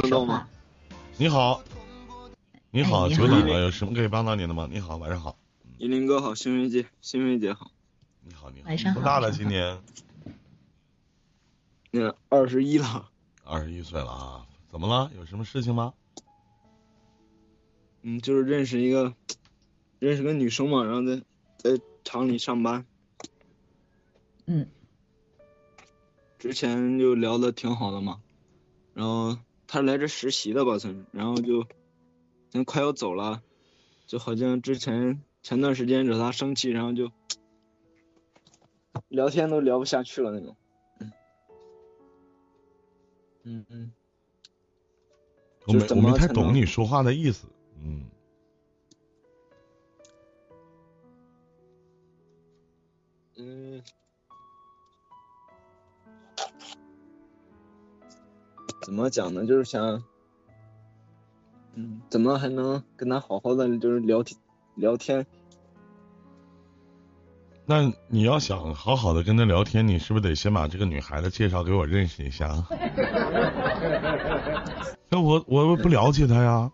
听到吗？你好，你好，久等了，有什么可以帮到您的吗？你好，晚上好。依林哥好，星云姐，星云姐好。你好，你好。晚上好多大了？今年那二十一了，二十一岁了啊？怎么了？有什么事情吗？嗯，就是认识一个，认识个女生嘛，然后在在厂里上班，嗯，之前就聊的挺好的嘛，然后她来这实习的吧，算是，然后就，现在快要走了，就好像之前前段时间惹他生气，然后就聊天都聊不下去了那种，嗯，嗯嗯。我没我没太懂你说话的意思。嗯，嗯，怎么讲呢？就是想，嗯，怎么还能跟他好好的就是聊天聊天？那你要想好好的跟他聊天，你是不是得先把这个女孩子介绍给我认识一下？那我我不了解她呀，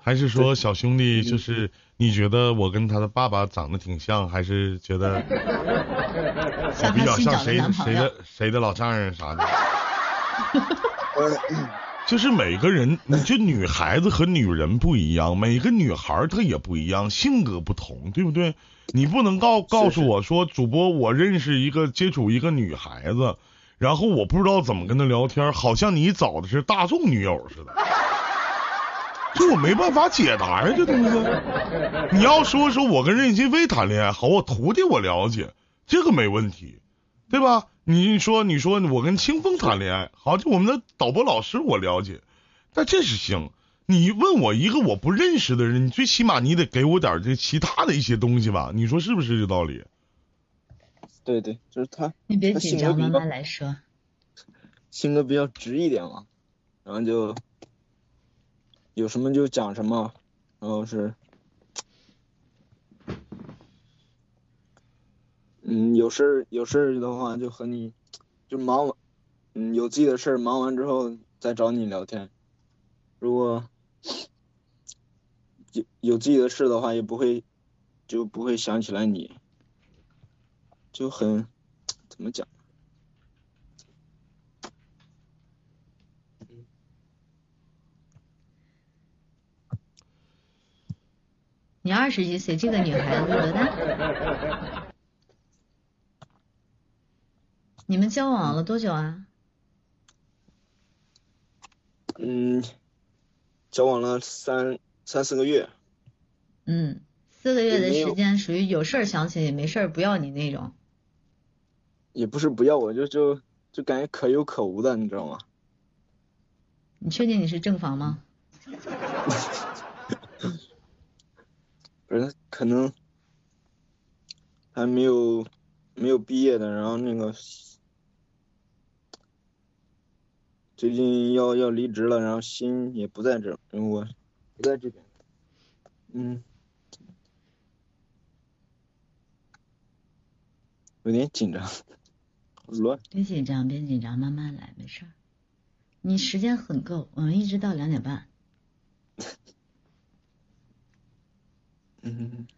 还是说小兄弟就是你觉得我跟他的爸爸长得挺像，还是觉得我比较像谁谁的，谁的老丈人啥的？呃，就是每个人，你就女孩子和女人不一样，每个女孩儿她也不一样，性格不同，对不对？你不能告告诉我说，主播我认识一个接触一个女孩子，然后我不知道怎么跟她聊天，好像你找的是大众女友似的，这我没办法解答呀，这东西。你要说说我跟任心飞谈恋爱，好，我徒弟我了解，这个没问题，对吧？你说你说我跟清风谈恋爱，好，就我们的导播老师我了解，但这是行。你问我一个我不认识的人，你最起码你得给我点这其他的一些东西吧？你说是不是这道理？对对，就是他你别紧张，慢慢来说。性格比较直一点嘛，然后就有什么就讲什么，然后是，嗯，有事儿有事儿的话就和你就忙完，嗯，有自己的事儿忙完之后再找你聊天，如果有有自己的事的话，也不会就不会想起来你，就很怎么讲？你二十一岁，这个女孩子多大？你们交往了多久啊？嗯，交往了三三四个月，嗯，四个月的时间，属于有事儿想起你，没事儿不要你那种。也不是不要我，就就就感觉可有可无的，你知道吗？你确定你是正房吗？不是，可能还没有没有毕业的，然后那个最近要要离职了，然后心也不在这儿，因为我不在这边。嗯，有点紧张，乱。别紧张，别紧张，慢慢来，没事儿。你时间很够，我们一直到两点半。嗯，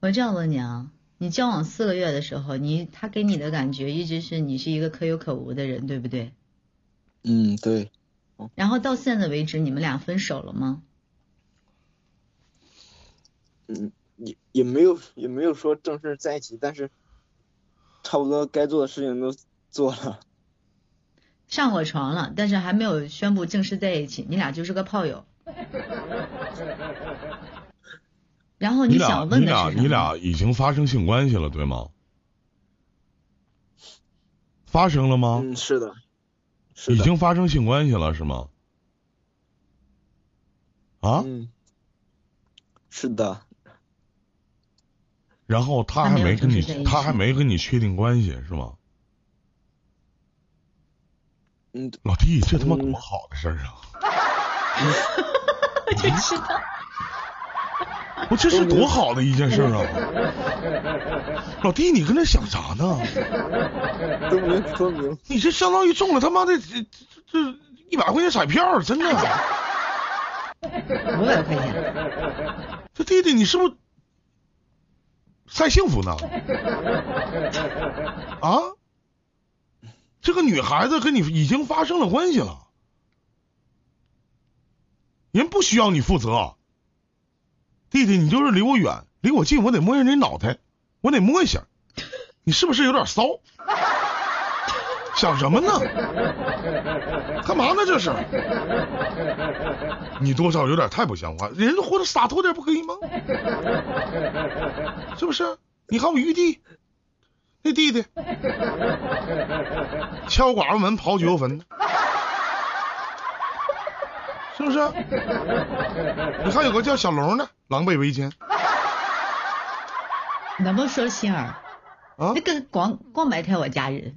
我这样问你啊，你交往四个月的时候，你他给你的感觉一直是你是一个可有可无的人，对不对？嗯，对，然后到现在为止，你们俩分手了吗？嗯，也也没有也没有说正式在一起，但是差不多该做的事情都做了。上过床了，但是还没有宣布正式在一起，你俩就是个炮友。然后你想问你俩的是什么？你俩已经发生性关系了，对吗？发生了吗？嗯，是的，是，已经发生性关系了是吗？啊？嗯，是的，然后他还没跟你他还没跟你确定关系是吗？嗯，老弟，这他妈嗯多好的事儿啊！我就知道，我这是多好的一件事儿啊！老弟，你跟那想啥呢？说明说明，你这相当于中了他妈的这这这一百块钱彩票，真的。五百块钱，这弟弟你是不是晒幸福呢？啊？这个女孩子跟你已经发生了关系了，人不需要你负责。弟弟，你就是离我远，离我近，我得摸人家脑袋，我得摸一下。你是不是有点骚？想什么呢？干嘛呢？这是？你多少有点太不像话，人活得洒脱点不可以吗？是不是？你看我玉帝，那弟弟敲寡妇门刨九坟，是不是？你看有个叫小龙的，狼狈为奸能不能说心儿？啊那，个光光埋汰我家人，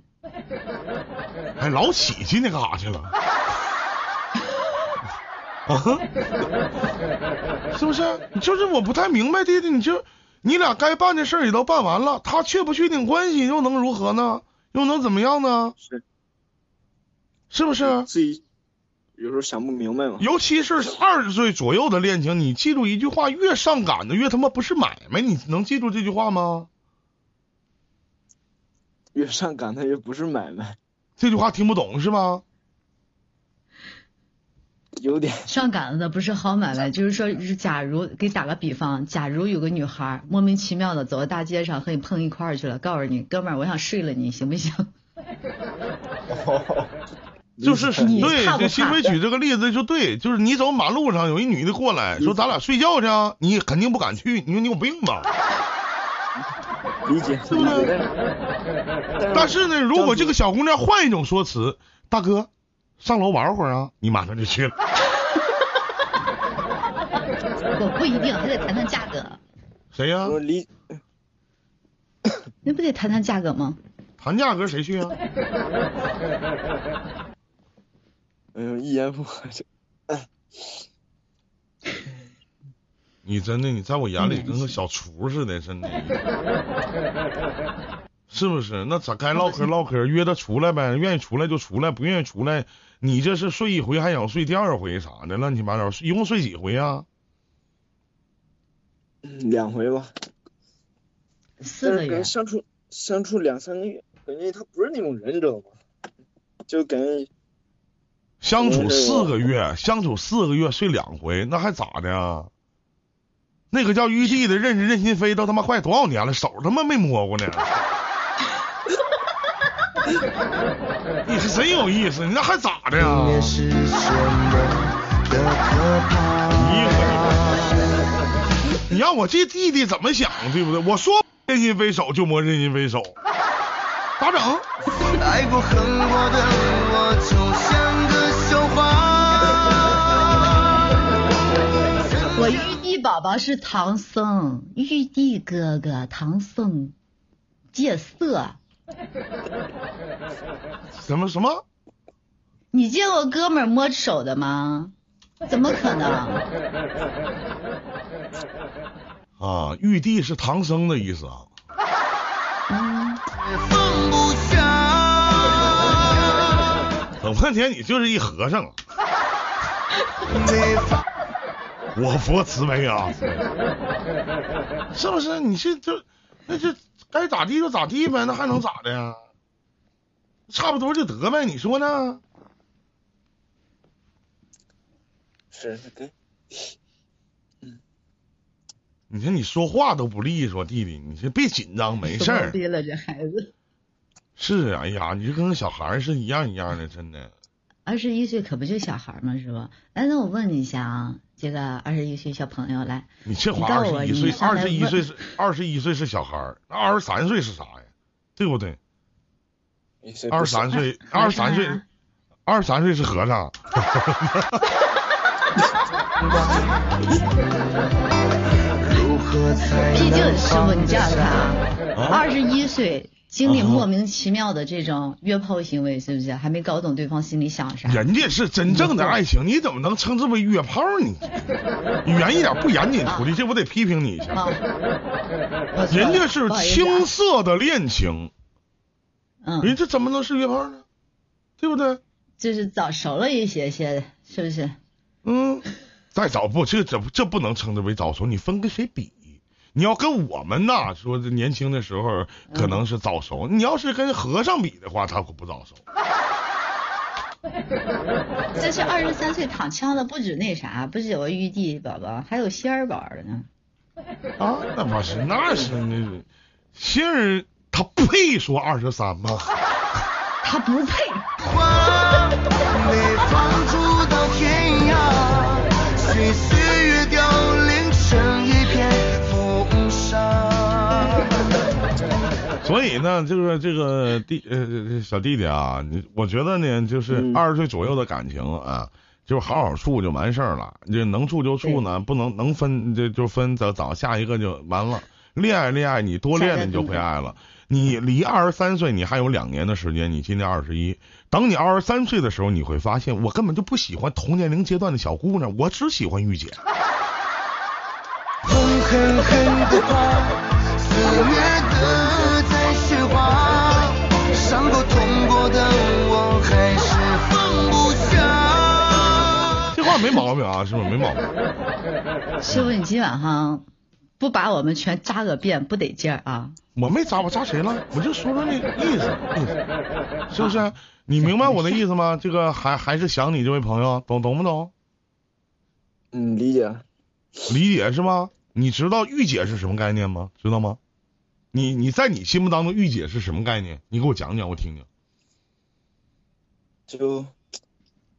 哎，老起去那干啥去了？啊，是不是？就是我不太明白，弟弟，你就你俩该办的事儿也都办完了，他确不确定关系又能如何呢？又能怎么样呢？是是不是？自己有时候想不明白嘛。尤其是二十岁左右的恋情，你记住一句话：越上赶的越他妈不是买卖。你能记住这句话吗？越上赶的越不是买卖，这句话听不懂是吗？有点上杆子的不是好买卖，就是说，是假如给打个比方，假如有个女孩莫名其妙的走到大街上和你碰一块儿去了，告诉你哥们儿，我想睡了你，行不行？就是对，怕不怕这新飞举这个例子就对，就是你走马路上有一女的过来说咱俩睡觉去啊，你肯定不敢去，你说你有病吧？理解，对不对理解但但是呢，如果这个小姑娘换一种说辞，大哥上楼玩会儿啊，你马上就去了。我不一定，还得谈谈价格，谁呀、我理那不得谈谈价格吗？谈价格谁去啊？哎呦一言不合就你真的，你在我眼里嗯跟个小厨似的，真的，是不是？那咱该唠嗑唠嗑，约他出来呗，愿意出来就出来，不愿意出来，你这是睡一回还想睡第二回啥的，乱七八糟，一共睡几回啊？嗯两回吧，四个月但是跟，相处相处两三个月，感觉他不是那种人，知道吗？就感觉相处四个月，相处四个月睡两回，那还咋的啊？那个叫玉帝的认识任心飞都他妈快多少年了，手他妈没摸过呢。你是真有意思，你那还咋的呀？你让我这弟弟怎么想，对不对？我说任心飞手就摸任心飞手，咋整？爱过恨过的我，就像个帝宝宝是唐僧，玉帝哥哥唐僧，戒色。什么什么？你见过哥们儿摸手的吗？怎么可能？啊，玉帝是唐僧的意思啊。嗯，放不下。等半天你就是一和尚，我佛慈悲啊，是不是？你这就那就该咋地就咋地呗，那还能咋的呀？差不多就得呗，你说呢？是跟你说你说话都不利索，弟弟，你先别紧张，没事儿。逼了这孩子。是，哎呀，你就跟个小孩儿是一样一样的，真的。二十一岁可不就小孩吗？是吧？哎，那我问你一下啊，这个二十一岁小朋友来，你这话二十一岁，你二十一岁是二十一岁是小孩儿，那二十三岁是啥呀？对不对？二十三岁，和二十三岁二十三岁是和尚。毕竟师傅，你这样看啊，啊二十一岁经历啊莫名其妙的这种约炮行为，是不是还没搞懂对方心里想啥？人家是真正的爱情，你怎么能称之为约炮呢？你严一点不严谨，徒弟，这我得批评你一下。人家是青涩的恋情，嗯，人这怎么能是约炮呢？对不对？就是早熟了一些些，是不是？嗯，再早不，这这这不能称之为早熟，你分跟谁比？你要跟我们呐，说这年轻的时候可能是早熟，你要是跟和尚比的话，他可不早熟。这是二十三岁躺枪的不止那啥，不止有个玉帝宝宝，还有仙儿宝的呢。啊，那不是，那是那杏儿，他配说二十三吗？他不配。花被放逐到天涯，所以呢，就是这个弟呃小弟弟啊，你我觉得呢，就是嗯二十岁左右的感情啊，就是好好处就完事儿了。就能处就处呢，不能能分就就分，早早下一个就完了。恋爱恋爱，你多恋恋你就会爱了。你离二十三岁，你还有两年的时间，你今年二十一，等你二十三岁的时候，你会发现，我根本就不喜欢同年龄阶段的小姑娘，我只喜欢御姐。风狠狠地刮，肆虐的在雪花，伤过痛过的我还是放不下。这话没毛病啊，是不是没毛病？师傅，你今晚上不把我们全扎个遍，不得劲儿啊！我没扎我扎谁了？我就说说那个意思意思，是不是？你明白我的意思吗？这个还还是想你这位朋友，懂懂不懂？嗯，理解。理解是吗？你知道御姐是什么概念吗？知道吗？你你在你心目当中御姐是什么概念？你给我讲讲，我听听。就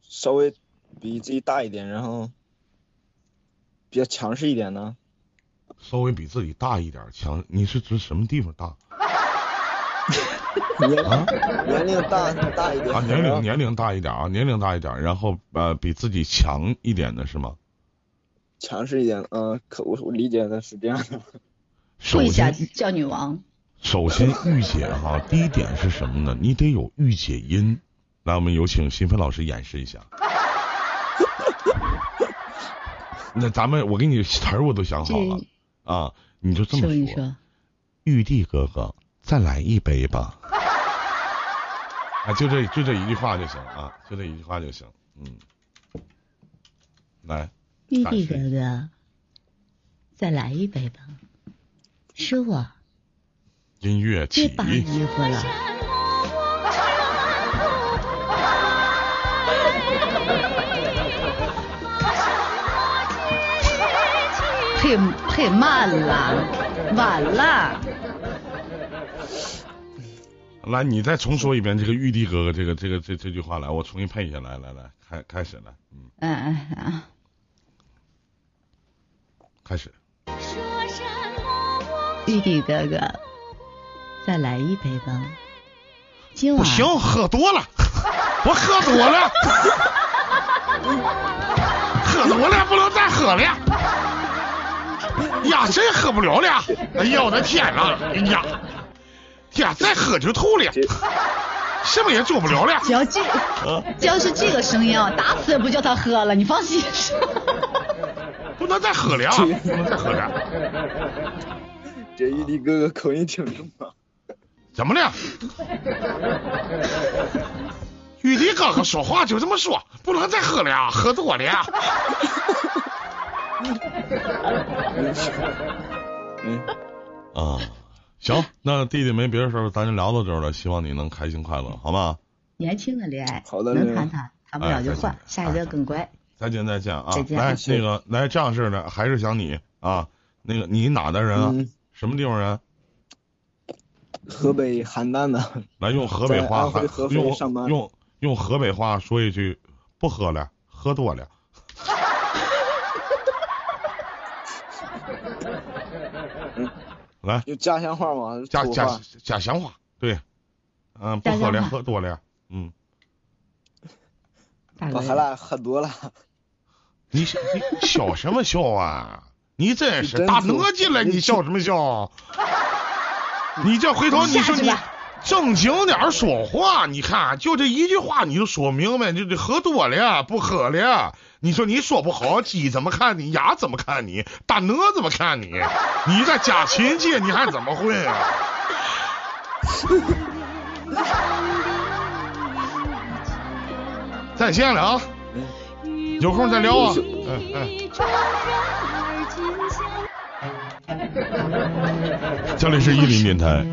稍微比自己大一点，然后比较强势一点呢。稍微比自己大一点，强，你是指什么地方大 年啊？年龄大大一点啊，年龄年龄大一点啊，年龄大一点，然后呃比自己强一点的是吗？强势一点。嗯，可我我理解的是这样的。首跪下叫女王。首先，御姐哈，第一点是什么呢？你得有御姐音。来，我们有请新飞老师演示一下。那咱们，我给你词儿我都想好了啊，你就这么说。傅你说，玉帝哥哥，再来一杯吧。啊，就这就这一句话就行啊，就这一句话就行。嗯，来，玉帝哥哥，再来一杯吧。师傅，音乐起。衣服了。配配慢了，晚了。来，你再重说一遍这个玉帝哥哥这个这个这这句话来，我重新配一下来，来来，开开始来，嗯，嗯嗯嗯，开始。玉帝哥哥，再来一杯吧。今晚不行，喝多了，我喝多了，喝多了不能再喝了。呀，真喝不了了！哎呀，我的天呐！哎呀，天，再喝就吐了，什么也做不了了。只要这，啊，只要是这个声音啊，打死也不叫他喝了，你放心。不能再喝了，不能再喝了。这玉帝哥哥口音挺重啊。怎么了？玉帝哥哥说话就这么说，不能再喝了，喝多了。嗯，啊，行，那弟弟没别的事儿，咱就聊到这儿了。希望你能开心快乐，好吗？年轻的恋爱，好的能谈谈，谈不了就换哎，下一个更乖。再见再见啊！再见来，那个来这样式的，还是想你啊。那个你哪的人啊？嗯什么地方人？河北邯郸的。来用河北话，用用用河北话说一句：不喝了，喝多了。来，有家乡话吗？家家家乡话，对，嗯，不喝了，喝多了，嗯，不喝了，喝多了。你笑你笑什么笑啊？你真是真大土哪进来，你笑什么笑？你这回头你说你正经点说话，你看就这一句话你就说明白，就这喝多了不喝了。你说你说不好，鸡怎么看你？鸭怎么看你？大鹅怎么看你？你在家亲戚你还怎么混啊？再见了啊，嗯，有空再聊啊。嗯嗯，这里是伊林电台。